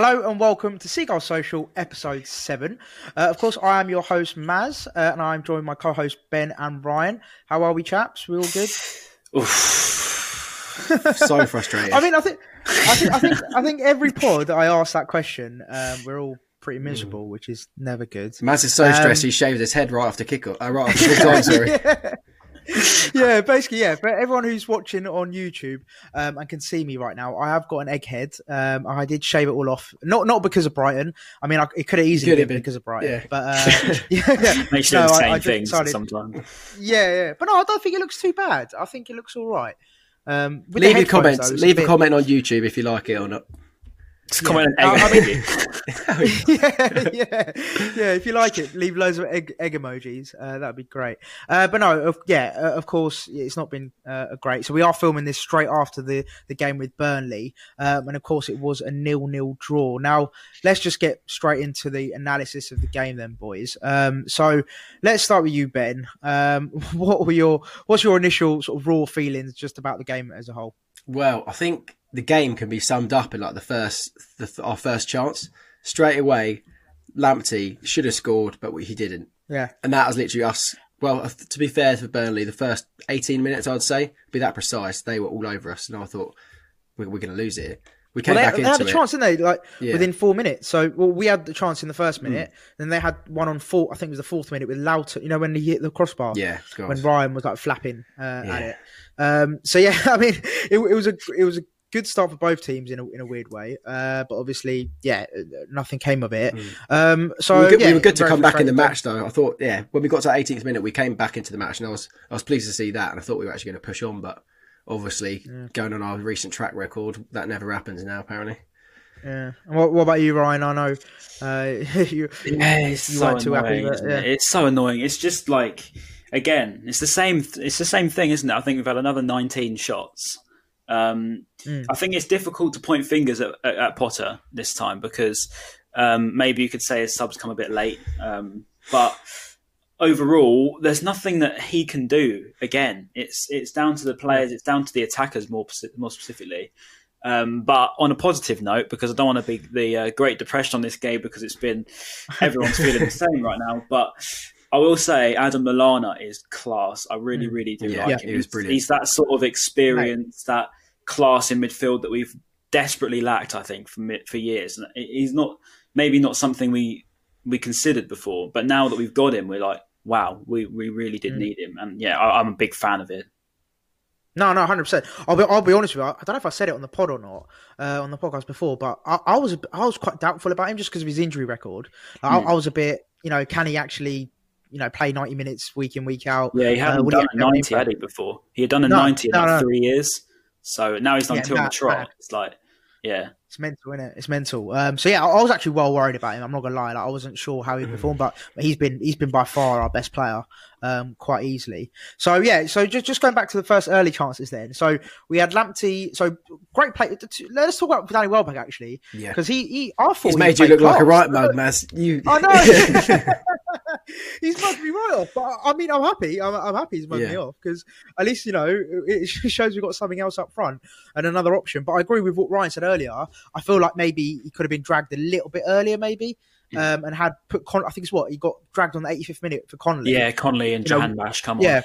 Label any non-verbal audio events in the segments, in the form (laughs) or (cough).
Hello and welcome to Seagull Social, episode 7. Uh, of course, I am your host, Maz, uh, and I'm joined by co host Ben and Ryan. How are we, chaps? We all good? (sighs) so (laughs) frustrating. I mean, I think, I think, I think, I think every pod that I ask that question, um, we're all pretty miserable, which is never good. Maz is so Um, stressed he shaved his head right after kick uh, right after (laughs) time, sorry. yeah. (laughs) yeah, basically, yeah. For everyone who's watching on YouTube um, and can see me right now, I have got an egg head. Um, I did shave it all off, not not because of Brighton. I mean, I, it could have easily been have been, because of Brighton, yeah. but uh, (laughs) (laughs) yeah, Makes you No, the I- same I just things decided- sometimes. yeah, yeah. But no, I don't think it looks too bad. I think it looks all right. Um, Leave your comments. though, Leave a bit- comment on YouTube if you like it or not. Just comment Uh, on I egg. mean- (laughs) yeah, yeah, yeah. If you like it, leave loads of egg, egg emojis. Uh, that'd be great. Uh, but no, of, yeah, uh, of course, it's not been uh, great. So we are filming this straight after the, the game with Burnley, um, and of course, it was a nil-nil draw. Now, let's just get straight into the analysis of the game, then, boys. Um, so let's start with you, Ben. Um, (laughs) what were your what's your initial sort of raw feelings just about the game as a whole? Well, I think the game can be summed up in like the first, the, our first chance straight away. Lamptey should have scored, but he didn't, Yeah, and that was literally us. Well, uh, to be fair for Burnley, the first 18 minutes, I'd say, be that precise, they were all over us, and I thought we're, we're going to lose it. We came Well, back they, they into had a it. chance, didn't they? Like Yeah. within four minutes. So, well, we had the chance in the first minute, then they had one on four. I think it was the fourth minute with Lowton. You know when he hit the crossbar. Yeah, God. When Ryan was like flapping uh, Yeah. at it. Um, so yeah, (laughs) I mean, it, it was a it was a good start for both teams in a in a weird way. Uh, but obviously, yeah, uh, nothing came of it. Um, so we were good, yeah, we were good to come back in the match, though. I thought, yeah, when we got to 18th minute, we came back into the match, and I was I was pleased to see that, and I thought we were actually going to push on, but obviously, going on our recent track record, that never happens now. Apparently, Yeah. What, what about you, Ryan? I know uh, (laughs) you. Yeah, it's you so weren't too happy, annoying. but, yeah. it? It's so annoying. It's just like again, it's the same. It's the same thing, isn't it? I think we've had another 19 shots. Um, Mm. I think it's difficult to point fingers at, at, at Potter this time because um, maybe you could say his subs come a bit late, um, but overall, there's nothing that he can do. Again, it's it's down to the players. It's down to the attackers more more specifically. Um, but on a positive note, because I don't want to be the uh, Great Depression on this game because it's been (laughs) everyone's feeling the same right now. But I will say Adam Lallana is class. I really, really do Yeah, like yeah, him. he was He's- brilliant. He's that sort of experience, that class in midfield that we've desperately lacked. I think for for years, and he's not maybe not something we we considered before, but now that we've got him, we're like, wow, we we really did need him, and yeah, I, I'm a big fan of it. No, no, hundred percent. I'll be, I'll be honest with you. I don't know if I said it on the pod or not, uh, on the podcast before, but I, I was, I was quite doubtful about him just because of his injury record. Like, I, I was a bit, you know, can he actually, you know, play ninety minutes week in week out? Yeah, he Uh, hadn't he done a have an 90, had he, before? He had done a No, 90 in no, like no. three years. So now he's done Yeah, two on the mad, trot. mad. It's like, yeah. It's mental, isn't it? It's mental. Um, so yeah, I, I was actually well worried about him. I'm not gonna lie. Like, I wasn't sure how he Mm. performed, but, but he's been he's been by far our best player, um, quite easily. So yeah, so just just going back to the first early chances then. So we had Lamptey. So great play. Let's talk about Danny Welbeck actually, Yeah. because he, he I thought he's he made you played look like a right mug, Maz. You, I (laughs) know. (laughs) (laughs) he's mugged me right off. But I mean, I'm happy. I'm, I'm happy he's mugged Yeah. me off because at least you know it (laughs) shows we've got something else up front and another option. But I agree with what Ryan said earlier. I feel like maybe he could have been dragged a little bit earlier, maybe, um, and had put. Con- I think it's what he got dragged on the 85th minute for Connolly. Yeah, Connolly and Jahanbakhsh come yeah. on.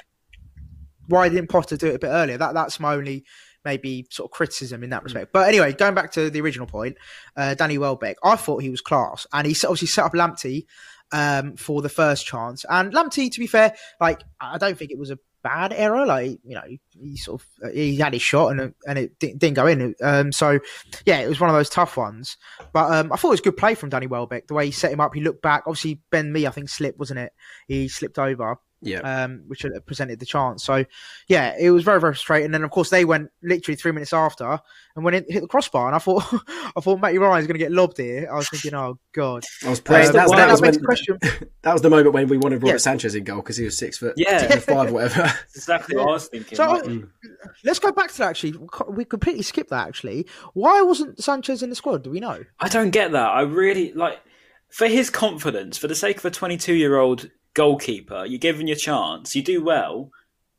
Why didn't Potter do it a bit earlier? That that's my only maybe sort of criticism in that respect. But anyway, going back to the original point, uh, Danny Welbeck, I thought he was class, and he obviously set up Lamptey um, for the first chance. And Lamptey, to be fair, like I don't think it was a bad error. Like you know, he sort of he had his shot and it- and it didn't, didn't go in. Um, so yeah, it was one of those tough ones. But um, I thought it was good play from Danny Welbeck. The way he set him up, he looked back. Obviously, Ben Mee, I think slipped, wasn't it? He slipped over Yeah. um, which presented the chance. So, yeah, it was very, very frustrating. And then, of course, they went literally three minutes after and when it hit the crossbar. And I thought, (laughs) I thought Matty Ryan's going to get lobbed here. I was thinking, oh god. I was praying. Uh, That's, well, that, that was when, the question. (laughs) that was the moment when we wanted Robert Yeah. Sanchez in goal because he was six foot, Yeah. six foot five, whatever. (laughs) Exactly what I was thinking. So Like, Mm. let's go back to that. Actually, we completely skipped that. Actually, why wasn't Sanchez in the squad? Do we know? I don't get that. I really like for his confidence, for the sake of a 22 year old goalkeeper, you're given your chance, you do well,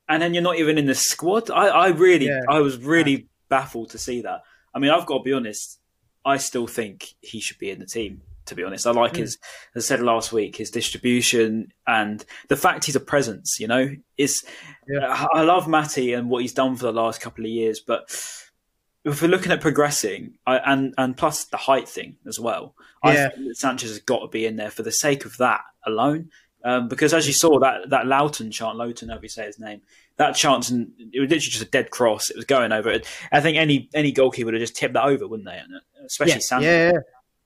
and then you're not even in the squad. I, I really, Yeah. I was really baffled to see that. I mean, I've got to be honest. I still think he should be in the team. To be honest, I like Mm. his, as I said last week, his distribution and the fact he's a presence. You know, is Yeah. I love Matty and what he's done for the last couple of years, but if we're looking at progressing, I, and and plus the height thing as well, I Yeah. think that Sanchez has got to be in there for the sake of that alone. Um, because as you saw that that Lowton chant, Lowton, however you say his name, that chance, and it was literally just a dead cross. It was going over it. I think any any goalkeeper would have just tipped that over, wouldn't they? And, uh, Especially Yeah, Sanchez. yeah, yeah.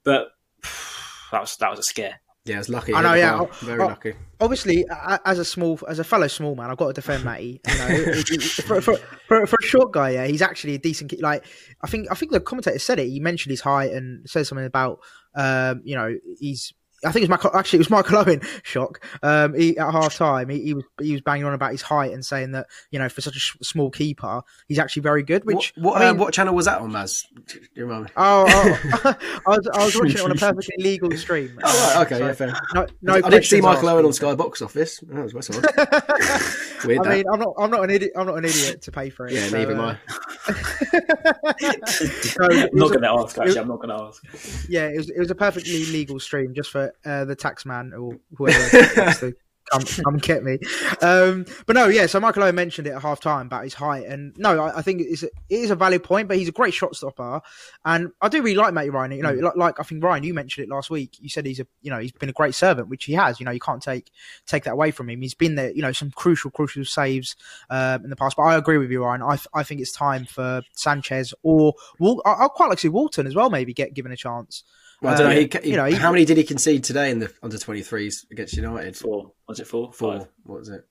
But (sighs) that was that was a scare. Yeah, I was lucky. I know, yeah. bar. Very oh. lucky. obviously, as a small, as a fellow small man, I've got to defend Matty. You know, for, for, for, for a short guy, yeah, he's actually a decent. ki- Like, I think, I think the commentator said it. He mentioned his height and said something about, um, you know, he's. I think it was Michael. Actually, it was Michael (laughs) Owen. Shock. Um, he, at half time, he, he was he was banging on about his height and saying that you know for such a sh- small keeper, he's actually very good. Which what what, I uh, mean, what channel was that on, Maz? Do you remember? Oh, oh (laughs) (laughs) I was I was watching it on a perfectly legal stream. Oh, right, okay, So, yeah, fair. No, no I did see Michael. Owen on Sky Box Office. That was that's. Weird. I that. mean, I'm not. I'm not an idiot. I'm not an idiot to pay for it. yeah, so, neither am uh, I. (laughs) so (laughs) I'm not going to ask. Actually, I'm not going to ask. yeah, it was it was a perfectly legal stream just for uh, the tax man or whoever (laughs) wants to come come get me. Um, but no, yeah. So Michael Owen mentioned it at half time about his height, and no, I, I think it's a, it is a valid point. But he's a great shot stopper, and I do really like Matty Ryan. You know, Mm. like, like I think Ryan, you mentioned it last week. You said he's a you know he's been a great servant, which he has. You know, you can't take take that away from him. He's been there. You know, some crucial crucial saves um, in the past. But I agree with you, Ryan. I, I think it's time for Sanchez or Wal- I, I'd quite like to see Walton as well. Maybe get given a chance. Well, I don't know. He, he, you know, he- how many did he concede today in the under 23s against United? Four. Was it four? Four. Five. What was it?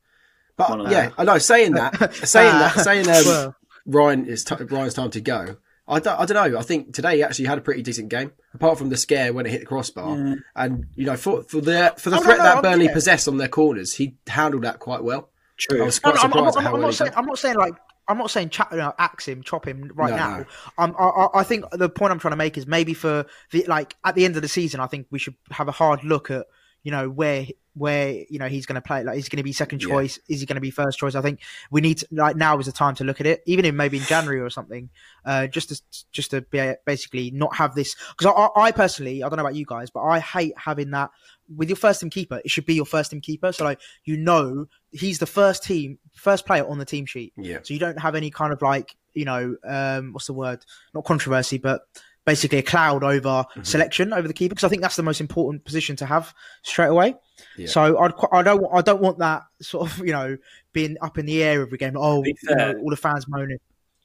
But One yeah. I know. Saying that, (laughs) saying that, saying um, Well. Ryan is t- Ryan's time to go. I don't, I don't know. I think today he actually had a pretty decent game, apart from the scare when it hit the crossbar. And you know, for for the for the Oh, threat no, that I'm- Burnley yeah. possessed on their corners, he handled that quite well. True. I was quite no, I'm, I'm surprised not, at how I'm not saying. I'm not saying like. I'm not saying chat, you know, axe him, chop him right No, now. no. Um, I, I, I think the point I'm trying to make is maybe for the like at the end of the season, I think we should have a hard look at you know where where you know he's going to play. Like, is he going to be second Yeah. choice? Is he going to be first choice? I think we need to, like now is the time to look at it, even in maybe in January or something, uh, just to just to be, basically not have this. Because I, I personally, I don't know about you guys, but I hate having that with your first team keeper. It should be your first team keeper, so like you know he's the first team, first player on the team sheet. Yeah. So you don't have any kind of like, you know, um, what's the word? Not controversy, but basically a cloud over Mm-hmm. selection over the keeper because I think that's the most important position to have straight away. Yeah. So I'd, I don't, I don't want that sort of, you know, being up in the air every game. Oh, you know, all the fans moaning.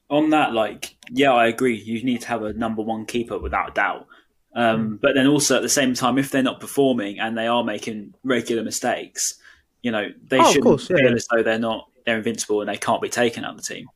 on that, like, yeah, I agree. You need to have a number one keeper without a doubt. Um, But then also at the same time, if they're not performing and they are making regular mistakes, you know, they Oh, shouldn't course, yeah. feel as though they're not they're invincible and they can't be taken out of the team.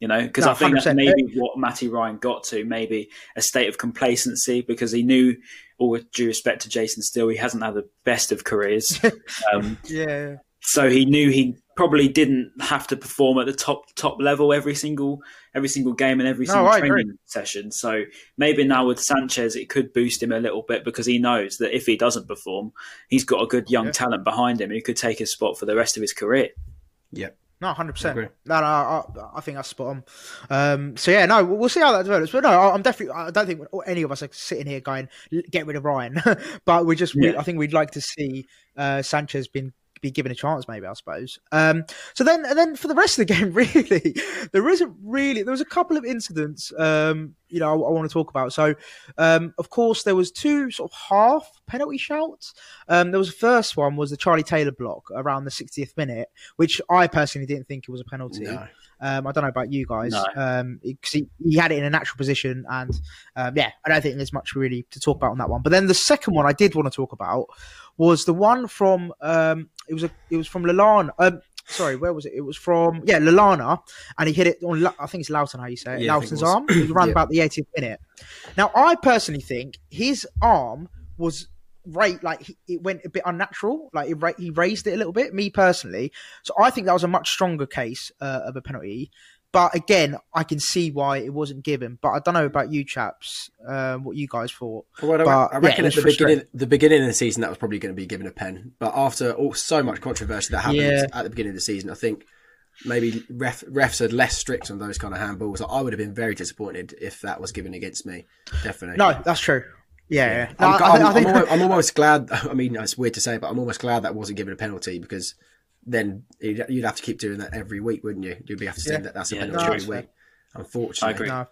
You know, because No, I think that's 100%. maybe what Matty Ryan got to, maybe a state of complacency because he knew, all with due respect to Jason Steele, he hasn't had the best of careers. (laughs) um, Yeah. so he knew he probably didn't have to perform at the top top level every single every single game and every No, single I agree. training session. So maybe now with Sanchez, it could boost him a little bit because he knows that if he doesn't perform, he's got a good young talent behind him who could take his spot for the rest of his career. Yep. No, hundred percent. No, no, I, I think that's spot on. Um, so yeah, no, we'll see how that develops. But no, I'm definitely. I don't think any of us are sitting here going get rid of Ryan, (laughs) but we just. We, I think we'd like to see uh, Sanchez been be given a chance, maybe I suppose. Um, so then, and then for the rest of the (laughs) game, really, there isn't really. There was a couple of incidents, um, you know, I, I want to talk about. So, um, of course, there was two sort of half penalty shouts. Um, there was the first one was the Charlie Taylor block around the 60th minute, which I personally didn't think it was a penalty. No. Um, I don't know about you guys. No. Um, 'cause he, he had it in a natural position, and um, yeah, I don't think there's much really to talk about on that one. But then the second one I did want to talk about was the one from um, it was a it was from Lallana. Um, sorry, where was it? It was from yeah Lallana, and he hit it on. I think it's Lowton. How you say it? Yeah, it Lowton's arm. It was around Yeah. about the 80th minute. Now, I personally think his arm was right like he, it went a bit unnatural like it, ra- he raised it a little bit me personally so i think that was a much stronger case uh, of a penalty but again i can see why it wasn't given but i don't know about you chaps um, what you guys thought Well, But, I reckon it at the beginning, the beginning of the season, that was probably going to be given a pen. But after all, so much controversy that happened Yeah. at the beginning of the season, I think maybe ref, refs are less strict on those kind of handballs. I would have been very disappointed if that was given against me. Definitely. no that's true yeah, yeah. No, I'm, I, I'm, I I'm almost, (laughs) I'm almost glad. I mean, it's weird to say, but I'm almost glad that wasn't given a penalty because then you'd, you'd have to keep doing that every week, wouldn't you? You'd be have to say Yeah. that that's a Yeah, penalty no, every week. Unfortunately, I agree. no.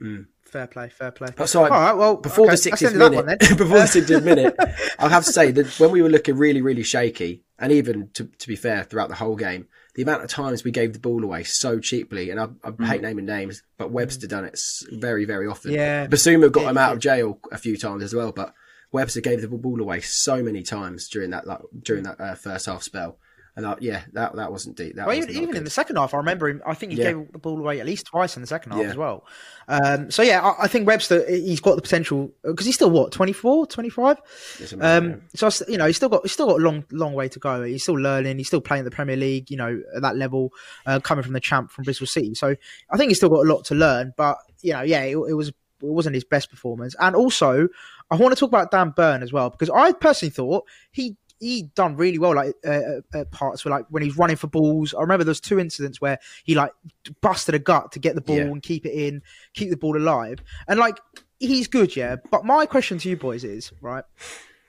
Mm. fair play fair play But so I- all right well before okay, the that's 60th end of that minute, one (laughs) before the 60th minute, I'll have to say that when we were looking really, really shaky, and even to, to be fair, throughout the whole game, the amount of times we gave the ball away so cheaply, and I, I hate naming names, but Webster done it very, very often. Mm. Yeah. Bissouma got Yeah, him out yeah. of jail a few times as well, but Webster gave the ball away so many times during that like, during that uh, first half spell, and I, yeah, that that wasn't deep. That Well, was even, in the second half, I remember him. I think he Yeah. gave the ball away at least twice in the second half Yeah. as well. Um, so yeah, I, I think Webster he's got the potential because he's still what 24, 25? Amazing, Um, so you know, he's still got he's still got a long long way to go. He's still learning. He's still playing in the Premier League. You know, at that level, uh, coming from the champ from Bristol City. So I think he's still got a lot to learn. But you know, yeah, it, it was it wasn't his best performance. And also, I want to talk about Dan Burn as well because I personally thought he he done really well like uh, at parts where like when he's running for balls i remember there's two incidents where he like busted a gut to get the ball Yeah. and keep it in keep the ball alive and like he's good yeah but my question to you boys is right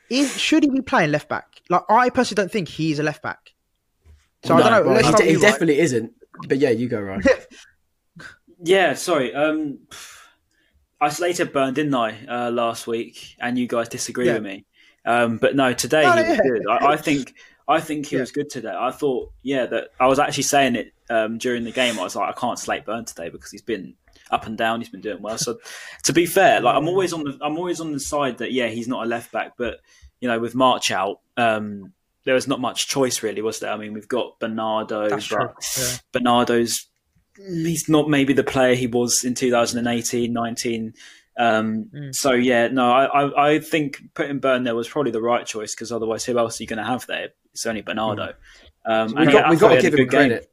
is should he be playing left back like i personally don't think he's a left back so i don't know well, he, start de- he right? definitely isn't. But yeah, you go right. (laughs) Yeah, sorry. Um, I slated Burn, didn't I, uh, last week? And you guys disagree Yeah. with me. Um, but no, today No, he was yeah. good. I, I think I think he Yeah. was good today. I thought, yeah, that I was actually saying it um, during the game. I was like, I can't slate Burn today because he's been up and down. He's been doing well. So to be fair, like I'm always on the I'm always on the side that yeah, he's not a left back, but you know, with March out. Um, there was not much choice, really, was there? I mean, we've got Bernardo, That's but Yeah. Bernardo's he's not maybe the player he was in 2018 19 um, Mm. so yeah no I, I, I think putting Burn there was probably the right choice because otherwise who else are you going to have there it's only Bernardo um, we and got, yeah, we I thought got to give him good game. credit.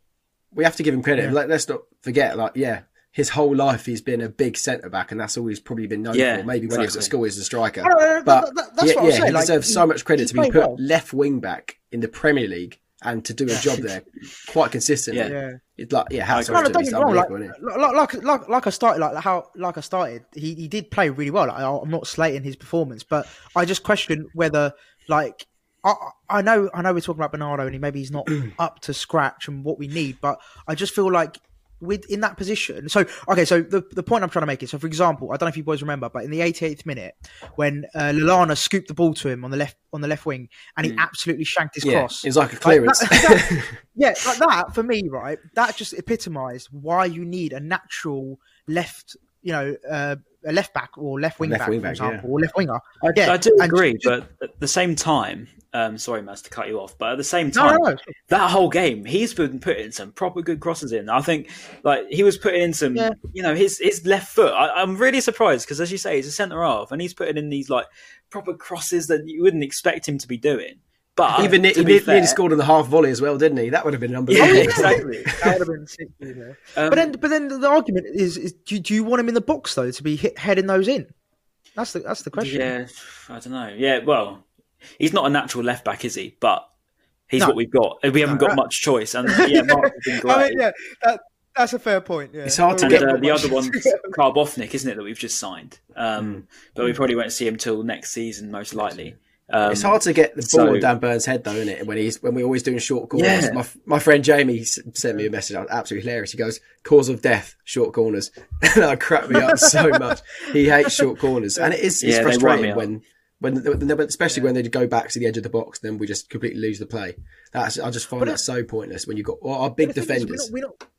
We have to give him credit. Yeah. Like, let's not forget, like, yeah, his whole life he's been a big centre back, and that's all he's probably been known Yeah, for. Maybe when he was at exactly. school, he's a striker. But that- that- that's yeah, what I'm yeah, saying, he like, deserves he- so much credit to be put well. left wing back in the Premier League and to do a job there quite consistently. Yeah. yeah It's like, yeah, hats agree. No, no, don't get me wrong. Like, like, like, like, like I started, like how, like I started, he, he did play really well. Like, I'm not slating his performance, but I just question whether, like, I, I know, I know we're talking about Bernardo, and he maybe he's not (clears throat) up to scratch and what we need, but I just feel like with in that position. So, okay, so the the point I'm trying to make is, so for example, I don't know if you boys remember, but in the 88th minute, when uh, Lallana scooped the ball to him on the left on the left wing, and he absolutely shanked his? Yeah, cross. it was like a clearance. Like, that- (laughs) yeah, like that for me, right? That just epitomised why you need a natural left, you know, uh, a left back or left wing Left back, wing for back, yeah. example, or left winger. I, Yeah, I do and agree just- but at the same time um, sorry Maz to cut you off but at the same No, time no, no. that whole game, he's been putting some proper good crosses in. I think, like he was putting in some, Yeah. you know, his his left foot. I, I'm really surprised because, as you say, he's a centre half, and he's putting in these like proper crosses that you wouldn't expect him to be doing. But Even to he be nearly scored on the half volley as well, didn't he? That would have been Yeah, unbelievable. exactly. (laughs) That would have been sick. you know. Um, but then, but then the argument is: is do, do you want him in the box though to be hit, heading those in? That's the that's the question. Yeah, I don't know. Yeah, well, he's not a natural left back, is he? But he's No. what we've got. We haven't No, got uh, much choice. And yeah, Mark has been great. (laughs) I mean, yeah, that, that's a fair point. Yeah. It's hard to And get- uh, the other one's (laughs) Karbownik, isn't it, that we've just signed? Um, But we probably won't see him till next season, most likely. Um, It's hard to get the ball so- on Dan Burns' head, though, isn't it? When he's when we're always doing short corners. Yeah. My, my friend Jamie sent me a message. Absolutely hilarious. He goes, "Cause of death, short corners," (laughs) and that cracked me up so (laughs) much. He hates short corners, and it is it's Yeah, they wind me frustrating when. When, especially when they go back to the edge of the box, then we just completely lose the play. That's I just find But that it- so pointless when you've got well, our big thing is, defenders. We're not, we're not,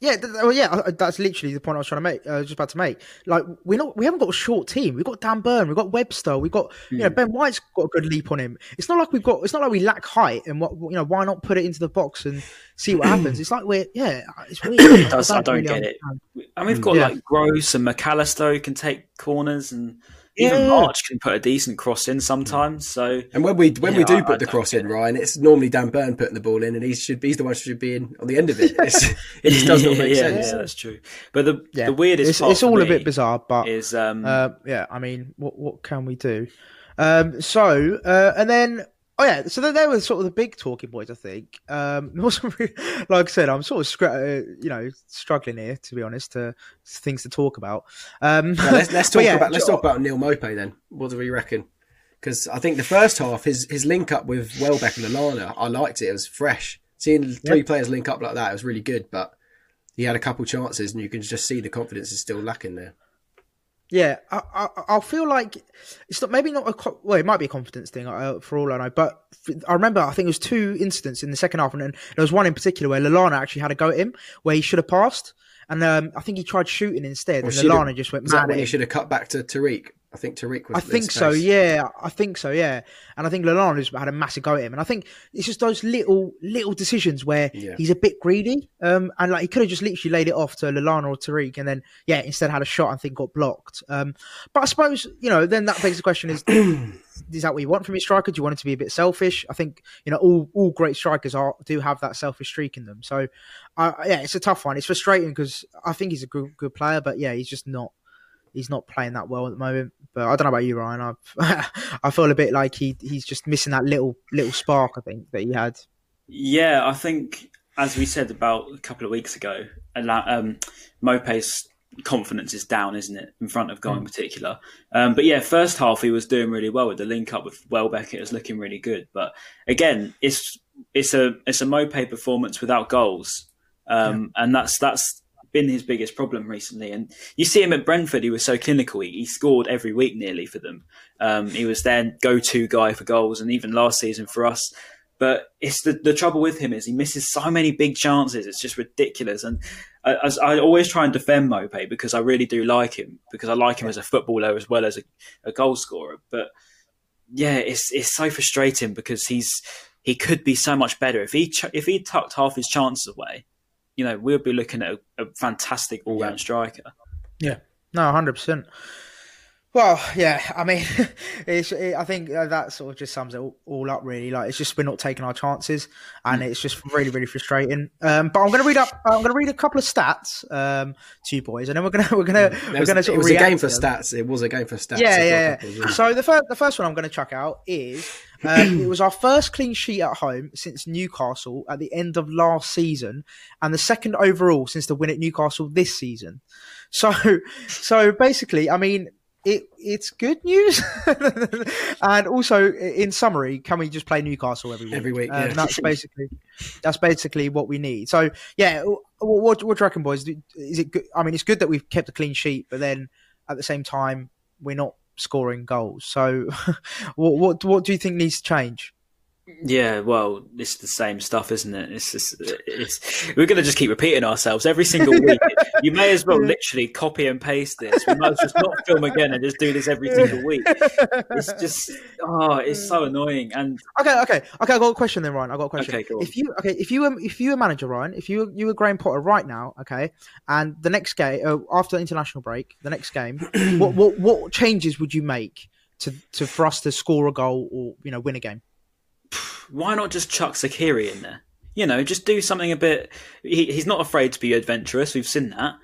yeah, th- th- well, yeah. I- I- That's literally the point I was trying to make. I was just about to make. Like, we're not. We haven't got a short team. We've got Dan Burn. We've got Webster. We've got you Hmm. know Ben White's got a good leap on him. It's not like we've got. It's not like we lack height. And what you know, why not put it into the box and see what happens? (clears throat) It's like we're yeah. It's weird. I does- I don't really get it. and we've hmm. got Yeah. like Gross and Mac Allister who can take corners, and even Yeah. March can put a decent cross in sometimes. So And when we when we Yeah, do I- put I the cross in. Ryan, it's normally Dan Burn putting the ball in, and he should he's the one who should be in on the end of it. (laughs) It just does not make yeah, sense. Yeah, that's true. But the Yeah, the weirdest It's, part it's all a bit bizarre, but Is um, Uh, yeah, I mean, what what can we do? Um, so uh, and then oh yeah, so they, they were sort of the big talking points, I think. Um, (laughs) it like I said, I'm sort of scra- uh, you know struggling here to be honest to things to talk about. Um, let's let's (laughs) talk yeah, about let's talk about Neal Maupay then. What do we reckon? Because I think the first half, his his link up with Welbeck and Alana, I liked it. It was fresh. Seeing three players link up like that, it was really good. But he had a couple chances, and you can just see the confidence is still lacking there. Yeah, I, I I feel like it's not maybe not a well, it might be a confidence thing uh, for all I know. But I remember I think it was two incidents in the second half, and then there was one in particular where Lallana actually had a go at him where he should have passed, and um, I think he tried shooting instead, Or and Lallana just went mad that when he should have cut back to Tariq? I think Tariq was. I think so, case. yeah. I think so, yeah. And I think Lallana has had a massive go at him, and I think it's just those little little decisions where Yeah. he's a bit greedy, um, and like he could have just literally laid it off to Lallana or Tariq, and then yeah, instead had a shot. and think got blocked. Um, but I suppose you know then that begs the question: is (clears throat) is that what you want from your striker? Do you want him to be a bit selfish? I think you know all all great strikers are do have that selfish streak in them. So uh, yeah, it's a tough one. It's frustrating because I think he's a good good player, but yeah, he's just not he's not playing that well at the moment. But I don't know about you, Ryan. I (laughs) I feel a bit like he he's just missing that little little spark. I think that he had. Yeah, I think as we said about a couple of weeks ago, um, Maupay's confidence is down, isn't it, in front of goal in particular. Um, but yeah, first half he was doing really well with the link up with Welbeck. It was looking really good. But again, it's it's a it's a Maupay performance without goals, um, and that's that's been his biggest problem recently. And you see him at Brentford; he was so clinical. He, he scored every week nearly for them. Um, he was their go-to guy for goals, and even last season for us. But it's the, the trouble with him is he misses so many big chances. It's just ridiculous. And I, I always try and defend Maupay because I really do like him because I like him as a footballer as well as a, a goal scorer. But yeah, it's it's so frustrating because he's he could be so much better if he ch- if he tucked half his chances away. You know, we'll be looking at a, a fantastic all round striker. Yeah. No, hundred percent. Well, yeah. I mean, (laughs) it's. It, I think uh, that sort of just sums it all, all up. Really, like it's just we're not taking our chances, and it's just really, really frustrating. Um, but I'm going to read up. I'm going to read a couple of stats um, to you boys, and then we're going (laughs) to we're going to It we're going to it sort of was a game for stats. It was a game for stats. Yeah, I've got a yeah. couple yeah. well. So the first the first one I'm going to chuck out is um, it was our first clean sheet at home since Newcastle at the end of last season, and the second overall since the win at Newcastle this season. So (laughs) so basically, I mean. It it's good news, (laughs) and also in summary, can we just play Newcastle every week? Every week, Um, that's (laughs) basically that's basically what we need. So yeah, what, what, what do you reckon, boys? Is it good? I mean, it's good that we've kept a clean sheet, but then at the same time, we're not scoring goals. So, (laughs) what what what do you think needs to change? Yeah, well, it's the same stuff, isn't it? It's just, it's we're going to just keep repeating ourselves every single week. (laughs) you may as well literally copy and paste this. We might just not film again and just do this every single week. It's just, oh, it's so annoying. And Okay, okay, okay. I got a question then, Ryan. I got a question. Okay, go on. If you okay, if you were if you were manager, Ryan, if you were, you were Graham Potter right now, okay, and the next game uh, after the international break, the next game, what what what changes would you make to to for us to score a goal or you know win a game? Why not just chuck Zeqiri in there? You know, just do something a bit. He, he's not afraid to be adventurous. We've seen that.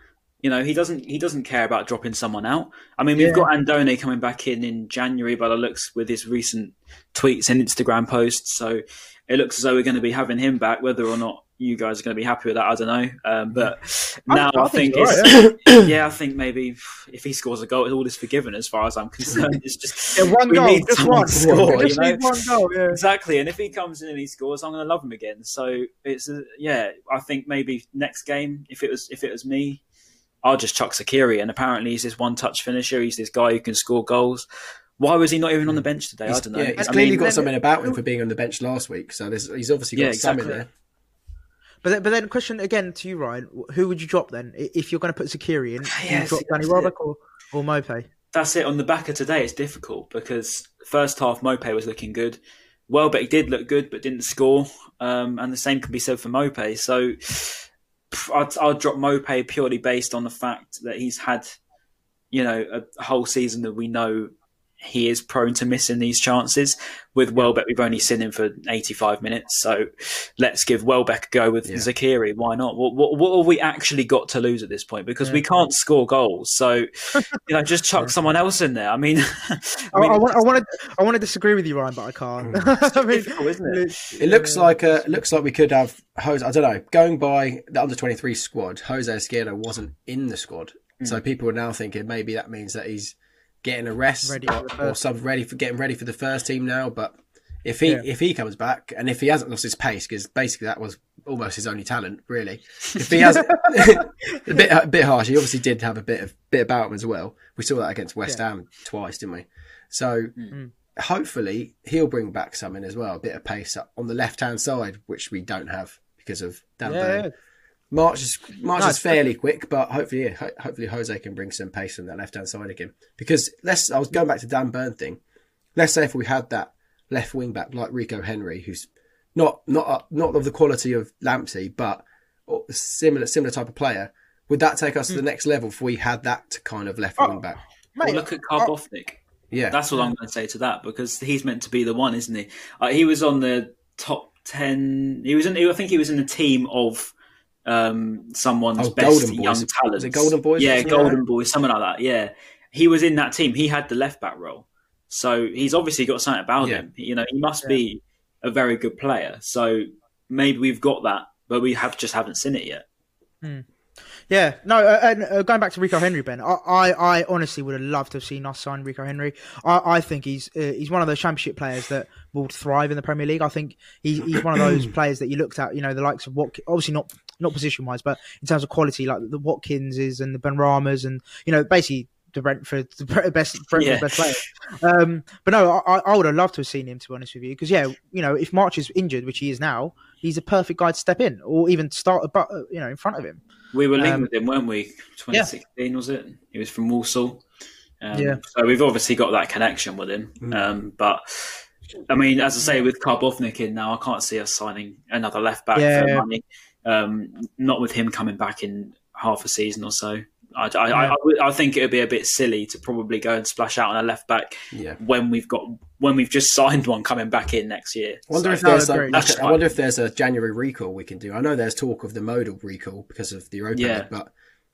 You know, he doesn't he doesn't care about dropping someone out. I mean, we've got Andone coming back in in January by the looks with his recent tweets and Instagram posts. So it looks as though we're going to be having him back. Whether or not you guys are going to be happy with that, I don't know. Um, but now I, I think, think he's it's, (coughs) yeah, I think maybe if he scores a goal, all is forgiven as far as I'm concerned. It's just Yeah, one we goal, need just someone one. to score, just you know? one goal. Yeah. Exactly, and if he comes in and he scores, I'm going to love him again. So it's uh, yeah, I think maybe next game, if it was if it was me, I'll just chuck Zeqiri. And apparently he's this one touch finisher. He's this guy who can score goals. Why was he not even on the bench today? I He's, don't know. yeah, he's I clearly mean, got something about him for being on the bench last week. So there's, he's obviously got Yeah, something there. But then, but then, question again to you, Ryan. Who would you drop then if you're going to put Zeqiri in? Do you Yes, drop Danny that's or or Maupay? that's it. On the back of today, it's difficult because first half Maupay was looking good. Welbeck did look good, but didn't score. Um, and the same can be said for Maupay. So I'd, I'll drop Maupay purely based on the fact that he's had, you know, a whole season that we know he is prone to missing these chances. With Welbeck, we've only seen him for 85 minutes. So let's give Welbeck a go with Yeah. Zeqiri. Why not? What, what, what have we actually got to lose at this point? Because we can't score goals. So, you know, just chuck (laughs) someone else in there. I mean, (laughs) I I, mean, I, want, I want to, I want to disagree with you, Ryan, but I can't. (laughs) I mean, isn't it? It looks like uh, it looks like we could have Jose. I don't know. Going by the under twenty three squad, Jose Izquierdo wasn't in the squad, Hmm. so people are now thinking maybe that means that he's getting a rest Ready or, for the or first. some ready for getting ready for the first team now. But if he Yeah. if he comes back and if he hasn't lost his pace, because basically that was almost his only talent, really. (laughs) If he has (laughs) a bit a bit harsh, he obviously did have a bit of bit about him as well. We saw that against West Ham twice, didn't we? So Hmm. hopefully he'll bring back something as well, a bit of pace up on the left hand side, which we don't have because of Dan Yeah, Burn. Yeah. March is March No, is it's- fairly quick, but hopefully, hopefully Jose can bring some pace from that left hand side again. Because let's, I was going back to Dan Burn thing. Let's say if we had that left wing back like Rico Henry, who's not not uh, not of the quality of Lamptey, but similar similar type of player, would that take us to the next level if we had that kind of left Oh, wing back? Well, Mate, look at Karbownik. Yeah, That's what I'm going to say to that because he's meant to be the one, isn't he? Uh, he was on the top ten. He was in. I think he was in the team of um, someone's Oh, best Golden Boys. young Was talents. it Golden Boys? Yeah, Yeah. Golden Boys, something like that. Yeah, he was in that team. He had the left back role, so he's obviously got something about Yeah. him. You know, he must be a very good player. So maybe we've got that, but we have just haven't seen it yet. Yeah, no, uh, and uh, going back to Rico Henry, Ben, I, I, I honestly would have loved to have seen us sign Rico Henry. I, I think he's uh, he's one of those championship players that will thrive in the Premier League. I think he, he's one of those (clears throat) players that you looked at, you know, the likes of what, obviously not not position wise, but in terms of quality, like the Watkinses and the Benrahmas, and you know, basically the Brentford, the best Brentford Yeah. best players. Um, but no, I, I would have loved to have seen him to be honest with you, because yeah, you know, if March is injured, which he is now, he's a perfect guy to step in or even start, a bu- uh, you know, in front of him. We were linked Um, with him, weren't we? 2016 was it? He was from Walsall. Um, Yeah. So we've obviously got that connection with him. Um, but I mean, as I say, with Karbownik in now, I can't see us signing another left back Yeah. for money. Um, not with him coming back in half a season or so. I, I, I, I I think it would be a bit silly to probably go and splash out on a left back Yeah. when we've got when we've just (laughs) signed one coming back in next year. I wonder So- if there's agreed. a, like, I wonder if there's a January recall we can do. I know there's talk of the Moder recall because of the Europa, Yeah. But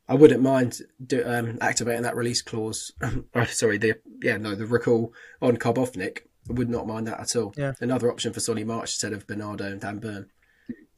I wouldn't mind do, um, activating that release clause. (coughs) oh, sorry, the yeah no the recall on Karbownik. I would not mind that at all. Yeah. Another option for Solly March instead of Bernardo and Dan Burn.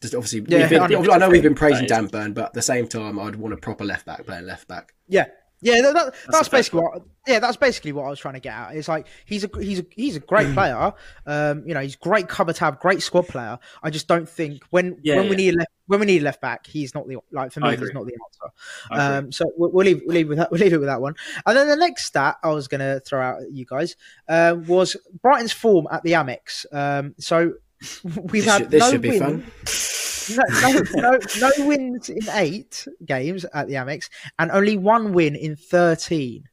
Just obviously, Yeah, we've been- 100%. I know we've been praising Dan Burn, but at the same time, I'd want a proper left back playing left back. Yeah, yeah, that, that, that's, a basically what. Yeah, that's basically what I was trying to get at. It's like he's a he's a he's a great (clears throat) player. Um, you know, he's great cover tab, great squad player. I just don't think when Yeah, when we need a left when we need a left back, he's not the like for me. He's not the answer. Um, so we'll, we'll leave we'll leave with that (laughs) we'll leave it with that one. And then the next stat I was going to throw out at you guys uh, was Brighton's form at the Amex. Um, so we've This, had should, this no should be win- fun. no, no, no, no wins in eight games at the Amex, and only one win in thirteen.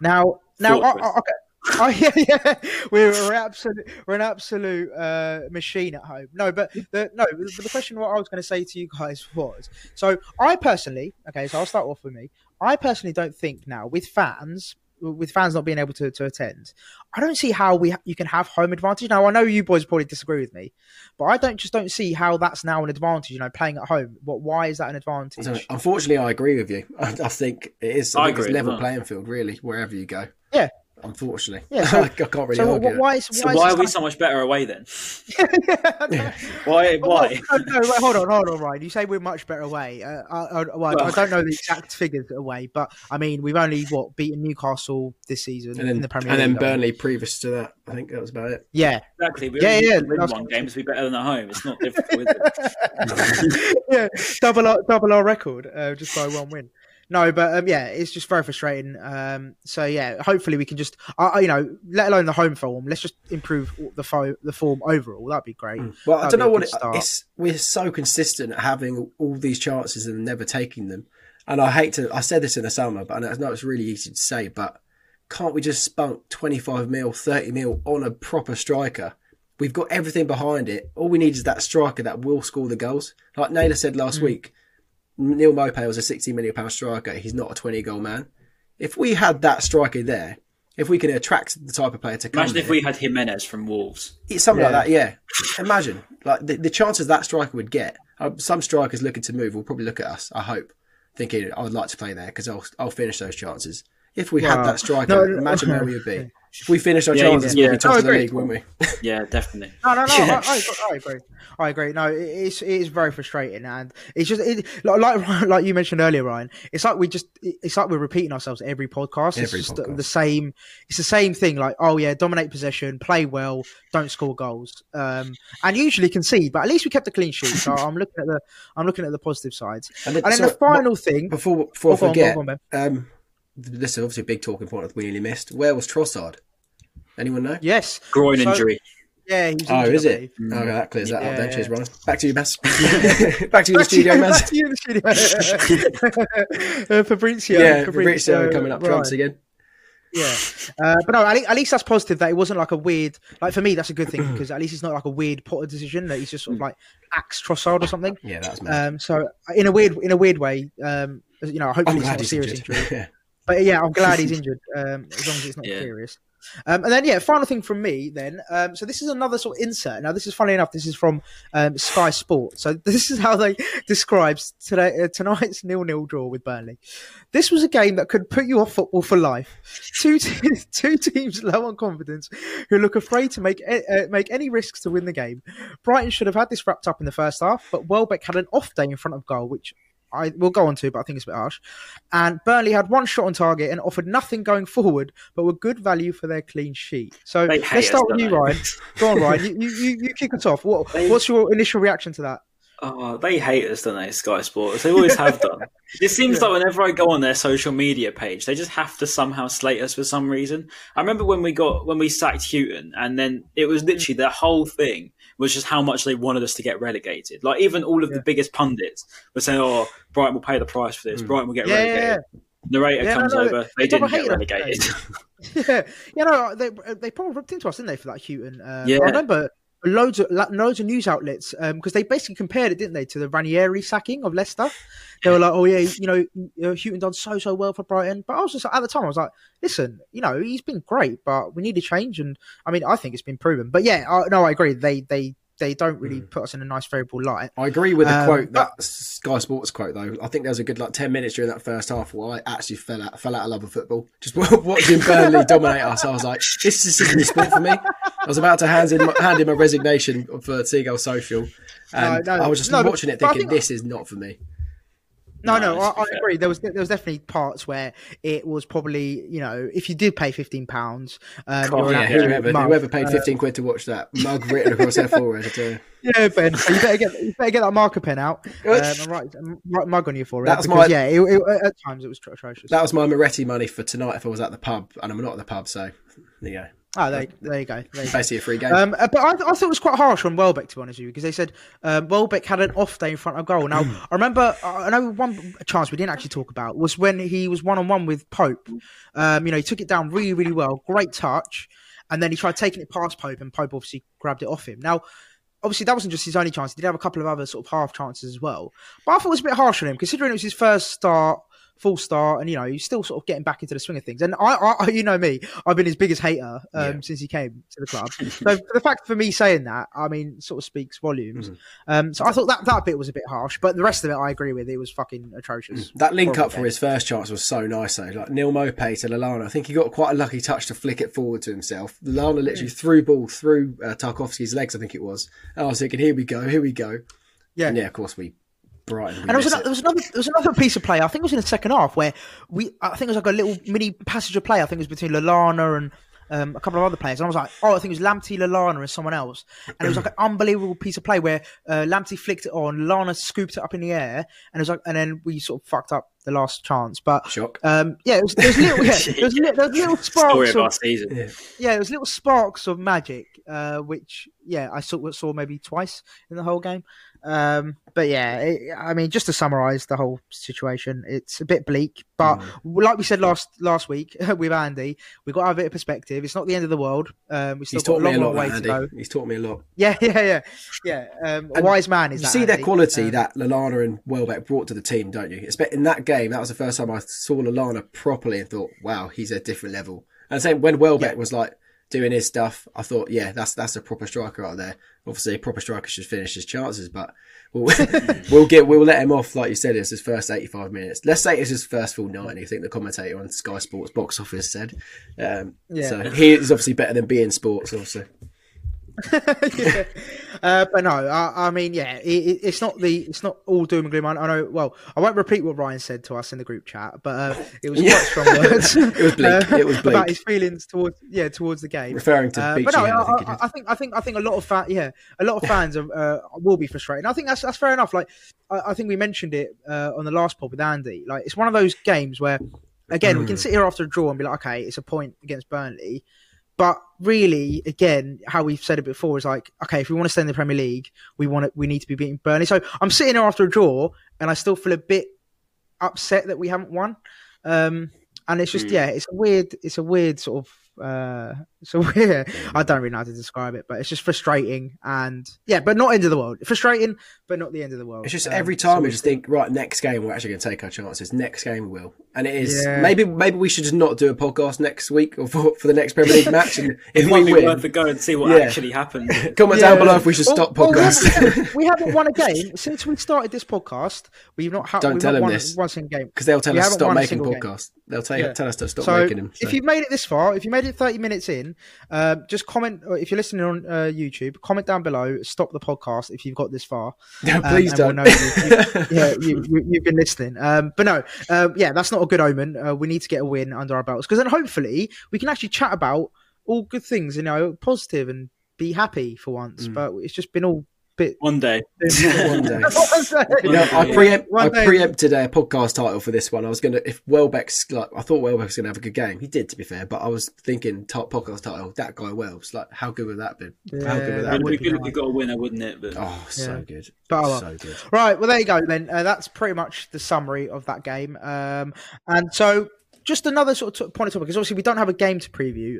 Now, now, I, I, okay. Oh, (laughs) yeah, yeah. We're, we're absolute, we're an absolute uh, machine at home. No, but the no, but the question what I was going to say to you guys (laughs) was, so I personally, okay, so I'll start off with me. I personally don't think now with fans, with fans not being able to, to attend, I don't see how we ha- you can have home advantage. Now I know you boys probably disagree with me, but I don't just don't see how that's now an advantage. You know, playing at home. What? Why is that an advantage? So, unfortunately, I agree with you. (laughs) I, I think it is. I, I think it's level yeah. playing field, really, wherever you go. Yeah. Unfortunately, Yeah, (laughs) so- I can't really so argue. wh- it. why is So why, why are we this- so much better away then? Yeah. (laughs) (laughs) Why? Well, Why? no, no, wait, hold on, hold on, Ryan. You say we're much better away. Uh, I, I, well, I don't know the exact figures away, but I mean, we've only what beaten Newcastle this season and then, in the Premier and League. then? Burnley previous to that. I think that was about it. Yeah, Exactly. We Yeah, only yeah, win one game to be better than at home. It's not difficult, is it? yeah, double our, double our record uh, just by one win. No, but um, yeah, it's just very frustrating. Um, so yeah, hopefully we can just, uh, you know, let alone the home form. Let's just improve the fo- the form overall. That'd be great. Well, I That'd don't know what it, it's. We're so consistent at having all these chances and never taking them. And I hate to. I said this in the summer, but I know it's really easy to say. But can't we just spunk twenty five mil, thirty mil on a proper striker? We've got everything behind it. All we need is that striker that will score the goals. Like Naylor said last Mm. week, Neal Maupay was a sixty million pound striker. He's not a twenty goal man. If we had that striker there, if we can attract the type of player to come, Imagine if here- we had Jimenez from Wolves. it's something Yeah. like that, yeah. Imagine like the, the chances that striker would get. Uh, some strikers looking to move will probably look at us. I hope, thinking I would like to play there because I'll I'll finish those chances. If we had that striker, No, imagine where we would be. (laughs) If we finish our Yeah, chances, yeah. we'd be top No, of the agree. league, wouldn't we? Yeah, definitely. (laughs) No, no, no. Yeah. I, I, agree- I (laughs) agree. I agree. No, it- it's it is very frustrating, and it's just it, like like (laughs) like you mentioned earlier, Ryan. It's like we just it's like we're repeating ourselves every podcast. It's Every just podcast. the same. It's the same thing. Like, oh yeah, dominate possession, play well, don't score goals, um, and usually concede. But at least we kept a clean sheet. So I'm looking at the I'm looking at the positive sides. And And then so- the final thing. before before Oh, I go on, forget, go on, Ben. um, this is obviously a big talking point that we nearly missed. Where was Trossard? Anyone know? Yes. Groin So- injury. Yeah. He was Oh, is it? believe. Okay, that clears that up Yeah, then. Cheers, yeah. Ryan. Back to you, Maz. (laughs) Back to you in the studio, you- Maz. back to you in the studio. (laughs) (laughs) uh, Fabrizio. Yeah, Fabrizio Fabrizio coming up Ryan. trumps again. Yeah, uh, but no, at least, at least that's positive that it wasn't like a weird. Like for me, that's a good thing because at least it's not like a weird Potter decision that he's just sort of like axe Trossard or something. Yeah, that's mad. Um, so in a weird, in a weird way, um, you know, I'm hopefully it's glad not a serious injury. Yeah. But yeah, I'm glad he's (laughs) injured. Um, as long as it's not Yeah. serious. Um, and then yeah, final thing from me then. Um, so this is another sort of insert. Now this is funny enough. This is from um, Sky Sports. So (laughs) this is how they describes today uh, tonight's nil-nil draw with Burnley. This was a game that could put you off football for life. Two te- (laughs) two teams low on confidence who look afraid to make a- uh, make any risks to win the game. Brighton should have had this wrapped up in the first half, but Welbeck had an off day in front of goal, which I will go on to, but I think it's a bit harsh. And Burnley had one shot on target and offered nothing going forward, but were good value for their clean sheet. So let's start us, with you, they? Ryan. Go on, Ryan. You, you, you, kick us off. What, They- what's your initial reaction to that? Oh, they hate us, don't they, Sky Sports? They always have done. (laughs) It seems like whenever I go on their social media page, they just have to somehow slate us for some reason. I remember when we got when we sacked Hughton, and then it was mm. literally their whole thing was just how much they wanted us to get relegated. Like even all of the biggest pundits were saying, "Oh, Brighton will pay the price for this. Brighton will get Yeah, yeah, relegated." Narrator Yeah, comes no, over, they they didn't get relegated. (laughs) yeah, you know they they probably ripped into us, didn't they, for that Hughton? Um, Yeah. I remember loads of loads of news outlets because they basically compared it, didn't they, to the Ranieri sacking of Leicester? They were like, "Oh yeah, you know, you know, Hughton done so so well for Brighton," but I was just at the time I was like, "Listen, you know, he's been great, but we need a change." And I mean, I think it's been proven. But yeah, I, no, I agree. They they they don't really put us in a nice favourable light. I agree with the Um, quote that Sky Sports quote though. I think there was a good like ten minutes during that first half where I actually fell out fell out of love with football. Just (laughs) watching Burnley dominate us, I was like, this is simply sport for me. I was about to hand in my, hand in my resignation for Seagull Social, and No, no, I was just no, watching it but I thinking think- this is not for me. No, No, no, I, I agree. There was there was definitely parts where it was probably you know if you did pay fifteen pounds, um, Oh, Yeah, whoever, mug. whoever paid Uh, fifteen quid to watch that mug written across their forehead. I. Yeah, Ben. So you better get you better get that marker pen out (laughs) um, and write, write mug on your forehead. That's because, my- yeah. It, it, at times it was atrocious. That was my Moretti money for tonight if I was at the pub, and I'm not at the pub, so there you go. Oh, there, there you go. There you go. Basically a free game. Um, uh, but I, I thought it was quite harsh on Welbeck, to be honest with you, because they said um, Welbeck had an off day in front of goal. Now, (clears throat) I remember, I I know one chance we didn't actually talk about was when he was one on one with Pope. Um, you know, he took it down really, really well, great touch, and then he tried taking it past Pope, and Pope obviously grabbed it off him. Now, obviously, that wasn't just his only chance; he did have a couple of other sort of half chances as well. But I thought it was a bit harsh on him, considering it was his first start full start, and you know he's still sort of getting back into the swing of things. And I, I you know me, I've been his biggest hater um, Yeah. since he came to the club. (laughs) so the fact for me saying that, I mean, sort of speaks volumes. Mhm. Um, so I thought that that bit was a bit harsh, but the rest of it I agree with. It was fucking atrocious. That link Horrible up for his first chance was so nice though. Like Neal Maupay to Lallana. I think he got quite a lucky touch to flick it forward to himself. Lallana literally threw ball through uh, Tarkowski's legs, I think it was. And I was thinking, here we go, here we go. Yeah. And yeah, of course we Brighton. And there was, another, there was another there was another piece of play. I think it was in the second half where we I think it was like a little mini passage of play. I think it was between Lallana and um, a couple of other players. And I was like, oh, I think it was Lamptey, Lallana, and someone else. And it was like an unbelievable piece of play where uh, Lamptey flicked it on, Lallana scooped it up in the air, and it was like, and then we sort of fucked up the last chance. But Shock. um, yeah, it was, there was little, (laughs) yeah, there was, li- there was little (laughs) Story sparks of of, our season. Yeah. yeah, there was little sparks of magic, uh, which yeah, I saw saw maybe twice in the whole game. Um, but yeah, it, I mean, just to summarise the whole situation, it's a bit bleak. But Mm. like we said last last week (laughs) with Andy, we've got to have a bit of perspective. It's not the end of the world. Um, we still He's got taught a me long, a long lot, way that, to go. He's taught me a lot. Yeah, yeah, yeah, yeah. Um, a wise man is You that. see that Andy. quality Um, that Lallana and Welbeck brought to the team, don't you? Espe- In that game, that was the first time I saw Lallana properly and thought, wow, he's a different level. And same when Welbeck Yeah. was like doing his stuff, I thought, yeah, that's that's a proper striker out there. Obviously, a proper striker should finish his chances, but we'll, (laughs) we'll get we'll let him off, like you said, it's his first eighty-five minutes. Let's say it's his first full ninety. I think the commentator on Sky Sports box office said. Um, Yeah. So he is obviously better than being sports, also. (laughs) yeah. Uh, but no, I, I mean, yeah, it, it- it's not the it's not all doom and gloom. I, I know. Well, I won't repeat what Ryan said to us in the group chat, but uh, it was Yeah. quite strong (laughs) words. (laughs) It was bleak. uh, It was bleak. about his feelings towards yeah towards the game. Referring to Uh, but no, I I, think I, think I think I think a lot of fan, yeah, a lot of fans are, uh, will be frustrated. And I think that's that's fair enough. Like I, I think we mentioned it uh, on the last pod with Andy. Like it's one of those games where, again, we can Mm. sit here after a draw and be like, okay, it's a point against Burnley. But really, again, how we've said it before is like, okay, if we want to stay in the Premier League, we want to, we need to be beating Burnley. So I'm sitting here after a draw, and I still feel a bit upset that we haven't won. Um, and it's just, Mm. yeah, it's a weird, it's a weird sort of, uh, a (laughs) weird. I don't really know how to describe it, but it's just frustrating and yeah, but not end of the world. Frustrating, but not the end of the world. It's just Um, every so time we we'll just think, right, next game we're actually going to take our chances. Next game we will, and it is Yeah. maybe maybe we should just not do a podcast next week or (laughs) for, for the next Premier League match. And (laughs) if It might we be worth a win, go and see what Yeah. actually happens. comment Yeah. down below if we should Well- stop well, we podcast. haven't- we haven't won a game since we started this podcast. We've not had. Don't we've tell not him won this. one single game. Because they'll tell We us to stop making single game. podcasts. They'll tell, Yeah. tell us to stop So making them. so. if you've made it this far, if you made it 30 minutes in, um, just comment. If you're listening on uh, YouTube, comment down below. Stop the podcast if you've got this far. (laughs) No, um, please and don't. we'll you- (laughs) yeah, you, you've been listening. Um, but no, um, yeah, that's not a good omen. Uh, we need to get a win under our belts because then hopefully we can actually chat about all good things, you know, positive and be happy for once. Mm. But it's just been all bit. One day. One day. I'm. You know, I preempt, One I preempted a podcast title for this one. I was gonna, if Welbeck's like, I thought Welbeck was gonna have a good game. He did, to be fair. But I was thinking, top podcast title, that guy Wells. Like, how good would that be? how good would that that would be? would be be good if we got a winner, wouldn't it? But Oh, so Yeah. good, But so good. Right, well, there you go then. Uh, that's pretty much the summary of that game. Um, and so, just another sort of t- point of topic because obviously we don't have a game to preview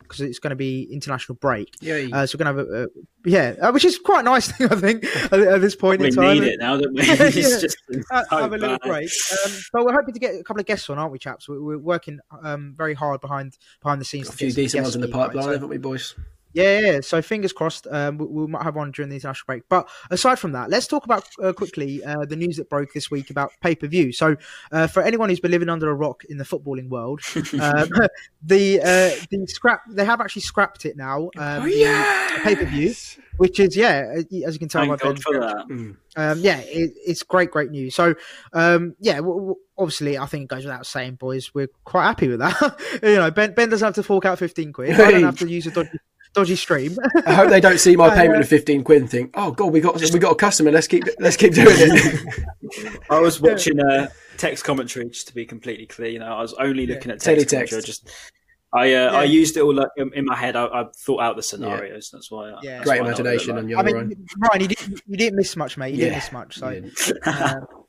because it's going to be international break. Yeah, Uh, so we're going to have a, a yeah, uh, which is quite a nice (laughs) thing I think at, at this point we in time. need it now, don't we? (laughs) (laughs) Yeah. just Uh, so have a little bad. break. Um, but we're hoping to get a couple of guests on, aren't we, chaps? We're, we're working um, very hard behind behind the scenes. a to few get some decent ones in the on, right? pipeline, So- haven't we, boys? Yeah, yeah, yeah. So fingers crossed, um, we, we might have one during the international break. But aside from that, let's talk about uh, quickly uh, the news that broke this week about pay per view. So uh, for anyone who's been living under a rock in the footballing world, (laughs) um, (laughs) the uh, the scrap they have actually scrapped it now. Um, the pay per view, which is yeah, as you can tell, Thank by God Ben- for that. Mm. um, yeah, it, it's great, great news. So, um, yeah, w- w- obviously, I think it goes without saying, boys, we're quite happy with that. (laughs) you know, Ben, ben doesn't have to fork out fifteen quid. I don't have to use a dodgy, dodgy stream. I hope they don't see my (laughs) Uh, payment of fifteen quid and think, "Oh God, we got we got a customer. Let's keep let's keep doing it." I was watching uh, text commentary just to be completely clear. You know, I was only looking at text Teletext. commentary. Just I uh, I used it all like, in in my head. I, I thought out the scenarios. That's why. I, Yeah. that's Great why I know what it imagination on like. your I mean, own. Ryan, you didn't, you didn't miss much, mate. You didn't miss much, so you didn't. um, prob-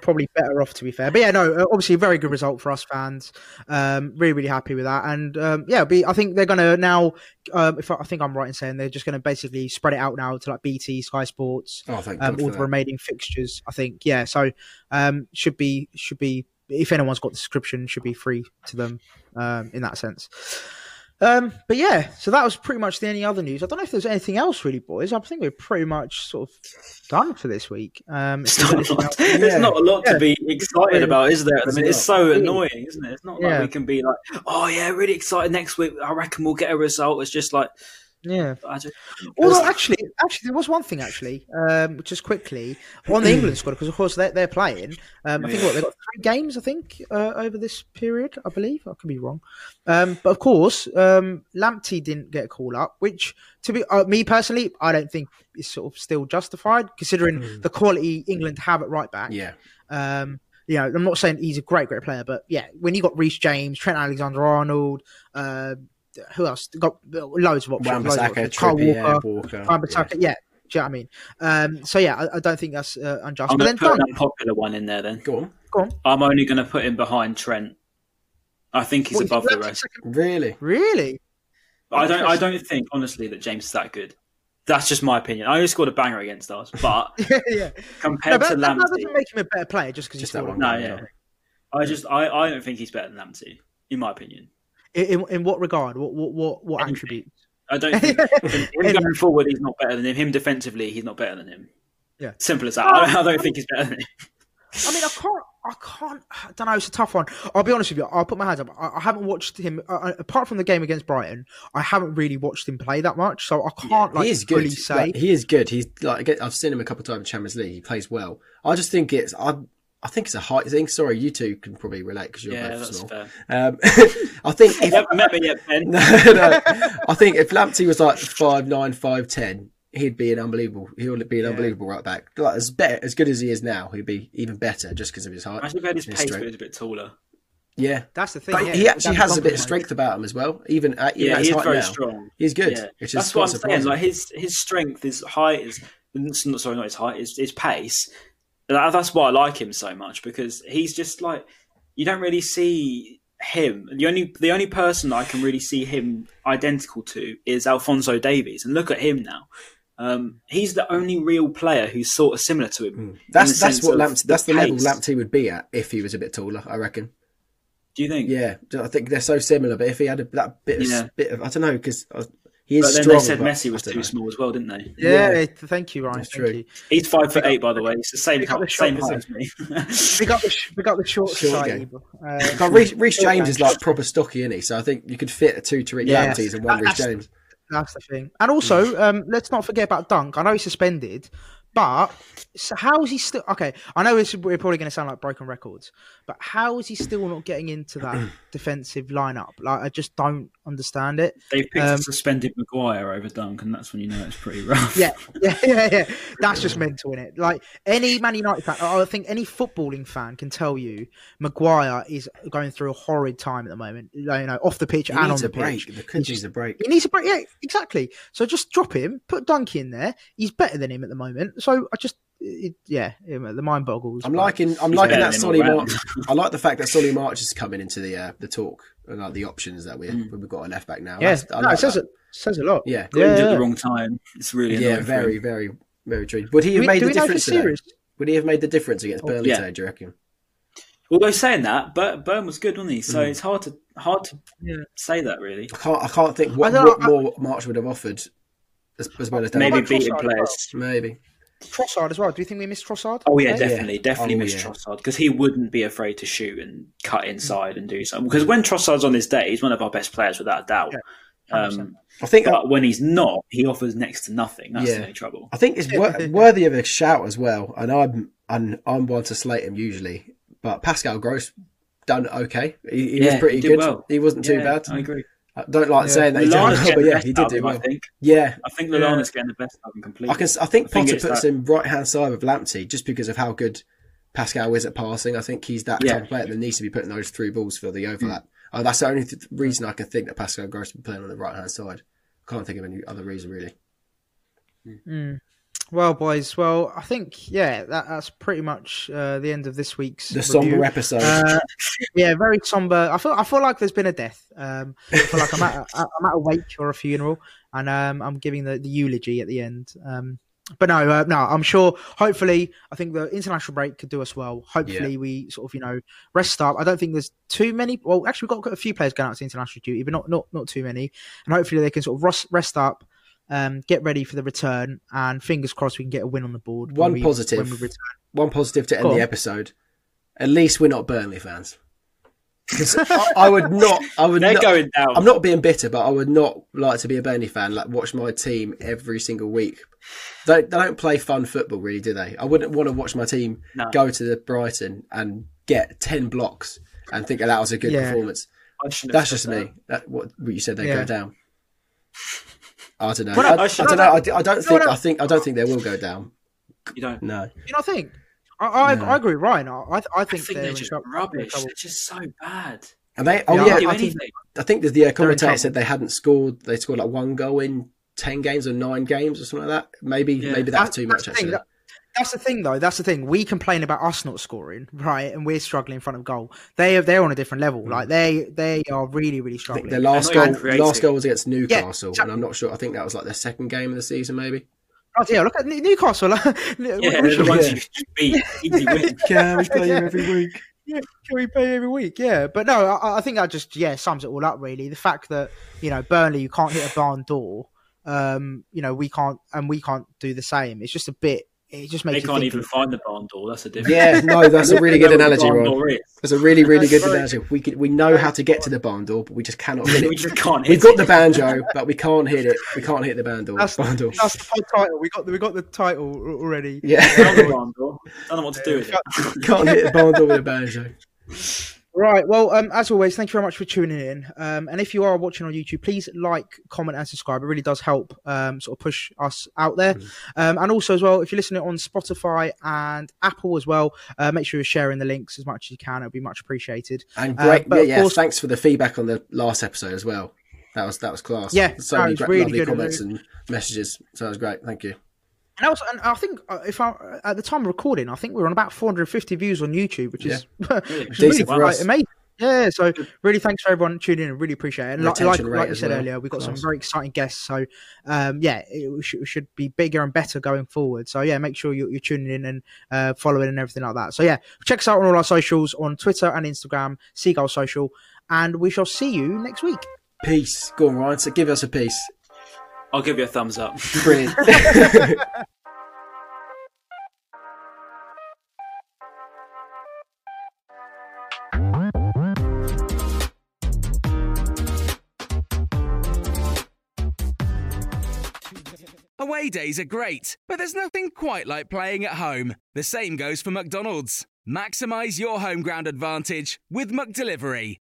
probably better off to be fair. But yeah, no, uh, obviously a very good result for us fans. Um, really, really happy with that. And um, yeah, be I think they're gonna now. Um, if I, I think I'm right in saying they're just gonna basically spread it out now to like BT, Sky Sports, Oh, um, all the that. remaining fixtures. I think, yeah. So um, should be should be if anyone's got the subscription, should be free to them um, in that sense. Um, but yeah, so that was pretty much the only other news. I don't know if there's anything else really, boys. I think we're pretty much sort of done for this week. Um, It's there's not, a lot, else- there's not a lot Yeah. to be excited about, is there? I mean, it's so annoying, isn't it? It's not like we can be like, "Oh yeah, really excited next week. I reckon we'll get a result." It's just like, Yeah. I just, Although actually, actually, there was one thing actually, um, just quickly on the (clears throat) England squad because of course they're, they're playing. Um, I think what they got three games, I think, uh, over this period. I believe I could be wrong, um, but of course, um, Lamptey didn't get a call up, which to be uh, me personally, I don't think is sort of still justified considering the quality England have at right back. Yeah. Um, you know, I'm not saying he's a great, great player, but yeah, when you got Reece James, Trent Alexander-Arnold, uh, who else? Got loads of options. loads of options. Kyle Trippier, Walker, Walker. Wan-Bissaka, yeah. Do you know what I mean? Um, so yeah, I, I don't think that's uh, unjust. I'm But going then to put an unpopular one in there. Then Go on. go on. I'm only going to put him behind Trent. I think he's What, above the rest. second- Really? Really? I don't. I don't think honestly that James is that good. That's just my opinion. I only scored a banger against us, (laughs) but yeah, yeah. No, compared but to that, that Lamptey, doesn't make him a better player just because he's that scored one a no, goal. yeah. I just I, I don't think he's better than Lamptey, in my opinion. In, in, in what regard? What what what, what Anything. attributes? I don't think (laughs) him Anyway. going forward, he's not better than him. Him defensively, he's not better than him. Yeah. simple as that. I don't, I don't think he's better than him. I mean, I can't. I can't. I don't know. It's a tough one. I'll be honest with you. I'll put my hands up. I, I haven't watched him uh, apart from the game against Brighton. I haven't really watched him play that much, so I can't like he is good. fully say. Like, he is good. He's like again, I've seen him a couple of times in Champions League. He plays well. I just think it's I. I think it's a height thing. Sorry, you two can probably relate because you're Yeah, both that's small. fair. Um, (laughs) I think if, (laughs) You if haven't met me yet, Ben. (laughs) no, no, I think if Lamptey was like five nine, five ten, he'd be an unbelievable. He'll be an unbelievable right back. Like as better, as good as he is now, he'd be even better just because of his height. Imagine if he had his and pace, but strength. he was a bit taller. Yeah, That's the thing. but yeah, he actually has a bit of strength about him as well. Even at, Yeah, he's his he is height very now, strong. He's good. Yeah, Which is that's quite what I'm saying. surprising. Like his his strength, his height, is no, sorry, not his height, his his pace. That- That's why I like him so much because he's just like you don't really see him. The only the only person I can really see him identical to is Alphonso Davies, and look at him now. Um, he's the only real player who's sort of similar to him. Hmm. That's that's what Lamptey, that's the level. Lamptey would be at if he was a bit taller. I reckon. Do you think? Yeah, I think they're so similar. But if he had a, that bit of Yeah. bit of I don't know because he is But then strong. they said but Messi was too know. small as well, didn't they? Yeah, Yeah. thank you, Ryan. That's thank true. you. He's five foot eight, by the way. He's the same pick up the same height as me. we got the sh- pick up the short, Short society. game. Uh, But Reece, Reece James is like proper stocky, isn't he? So I think you could fit two Tariq Yeah. Lampteys and one That- Reece James. That's the thing. And also, um, let's not forget about Dunk. I know he's suspended, but so how is he still? Okay, I know this, we're probably going to sound like broken records, but how is he still not getting into that (clears throat) defensive lineup? Like, I just don't understand it. They've picked Um, suspended Maguire over Dunk, and that's when you know it's pretty (laughs) rough. Yeah, (laughs) yeah, yeah, yeah. That's just mental, in it. Like any Man United fan, I think any footballing fan can tell you, Maguire is going through a horrid time at the moment. You know, off the pitch He and on needs the a break. pitch. The kid needs a break. He needs a break. Yeah, exactly. So just drop him, put Dunk in there. He's better than him at the moment. So I just, it, yeah, the mind boggles. I'm liking I'm liking that than Solly March. I like the fact that Solly March is coming into the uh, the talk and like the options that we Mm. we've got a left back now. Yeah, That's- I no, like it says that. it says a lot. Yeah. Got injured yeah. at the wrong time. It's really Yeah, very, very, very true. Would he have we, made the we know if difference today? serious? Would he have made the difference against Burnley yeah. today? Do you reckon? Although saying that, Bur- Burn was good, wasn't he? So Mm. it's hard to hard to Yeah. say that really. I can't. I can't think what, what I- more March would have offered as, as well as Maybe David. about beating Trossard as well? players. Maybe. Trossard as well. Do you think we missed Trossard? Oh yeah, Okay. definitely, definitely Oh, miss yeah. Trossard because he wouldn't be afraid to shoot and cut inside and do something. Because when Trossard's on his day, he's one of our best players without a doubt. Yeah, um, I think. but when he's not, he offers next to nothing. That's Yeah. the only trouble. I think it's wor- (laughs) worthy of a shout as well. And I'm I'm, I'm one to slate him usually, but Pascal Gross done okay. He, he was pretty he good. well. He wasn't too Yeah, bad. I agree. I don't like Yeah. saying that, he did Lallana's (laughs) but yeah, he did do him, I well. think. Yeah, I think Yeah. Getting the best of him completely. I can. I think I Potter it's puts that- him right hand side of Lamptey just because of how good Pascal is at passing. I think he's that Yeah. type of player that needs to be putting those through balls for the overlap. Uh, that's the only th- reason I can think that Pascal Gross would be playing on the right hand side. Can't think of any other reason really. Mm. Well, boys. Well, I think yeah, that, that's pretty much uh, the end of this week's The review. somber episode. Uh, yeah, very somber. I feel I feel like there's been a death. Um, I feel like I'm at a, I'm at a wake or a funeral, and um, I'm giving the, the eulogy at the end. Um, but no, uh, no, I'm sure. Hopefully, I think the international break could do us well. Hopefully, Yeah. we sort of you know rest up. I don't think there's too many. Well, actually, we've got a few players going out to international duty, but not not not too many. And hopefully, they can sort of rest, rest up, um, get ready for the return, and fingers crossed we can get a win on the board. when One we- positive. when we return. One positive to end Go the on. episode. At least we're not Burnley fans. (laughs) I, I would not. I would. They're not, going down. I'm not being bitter, but I would not like to be a Burnley fan. Like watch my team every single week. They, they don't play fun football, really, do they? I wouldn't want to watch my team No. go to the Brighton and get ten blocks and think that, that was a good Yeah. performance. I shouldn't have That's just said me. That what, what you said they Yeah. go down. I don't know. Well, I, no, I, I don't know. I, I don't think. I think. I don't think they will go down. You don't. No. You know, I think I I, No. I agree, with Ryan. I I, I I think, think they're, they're just rubbish. They're just so bad. And they. Oh Yeah, yeah. They I think. anything. I think that the uh, commentator said they hadn't scored. They scored like one goal in ten games or nine games or something like that. Maybe. Yeah. Maybe that's That- too much. Actually. that- That's the thing, though. That's the thing. We complain about us not scoring, right? And we're struggling in front of goal. They are they're on a different level. Like they they are really really I think struggling. their last goal. even. Last goal was against Newcastle, exactly. and I'm not sure. I think that was like their second game of the season, maybe. Oh, yeah, look at New- Newcastle. (laughs) Yeah, they're should- the ones yeah. you beat. Easy win. (laughs) Yeah, we play Yeah. every week. yeah, can we pay every week? Yeah, but no, I, I think that just yeah sums it all up. Really, the fact that you know Burnley, you can't hit a barn door. Um, you know we can't, and we can't do the same. It's just a bit. It just makes They you can't think even find the barn door. That's a difference. Yeah, no, that's a really (laughs) good analogy, Barn Ron. That's a really, really (laughs) good That's very- analogy. We could, we know how to get to the barn door, but we just cannot (laughs) hit we just can't We've got it. the banjo, but we can't hit it. We can't hit the barn door. That's, barn door. that's the pod title. We got the, we got the title already. Yeah, Found the barn door. Don't know what to do with it. can't hit the barn door with a banjo. Right. Well, um, as always, thank you very much for tuning in. Um, and if you are watching on YouTube, please like, comment, and subscribe. It really does help um, sort of push us out there. Um, and also, as well, if you're listening on Spotify and Apple as well, uh, make sure you're sharing the links as much as you can. It'll be much appreciated. And Uh, great, but yeah, of yeah. course- Thanks for the feedback on the last episode as well. That was that was class. Yeah, so many great, really lovely good. comments and messages. So that was great. Thank you. And also, and I think uh, if I at the time of recording, I think we're on about 450 views on YouTube, which is, (laughs) which is really Decent quite amazing. Yeah, so really thanks for everyone tuning in. Really appreciate it. And like, like, Retention like we said well. earlier, we've got some very exciting guests. So um, yeah, it should, should be bigger and better going forward. So yeah, make sure you're, you're tuning in and uh, following and everything like that. So yeah, check us out on all our socials on Twitter and Instagram, Seagull Social, and we shall see you next week. Peace. Go on, Ryan. So give us a piece. I'll give you a thumbs up. Brilliant. (laughs) Away days are great, but there's nothing quite like playing at home. The same goes for McDonald's. Maximize your home ground advantage with McDelivery.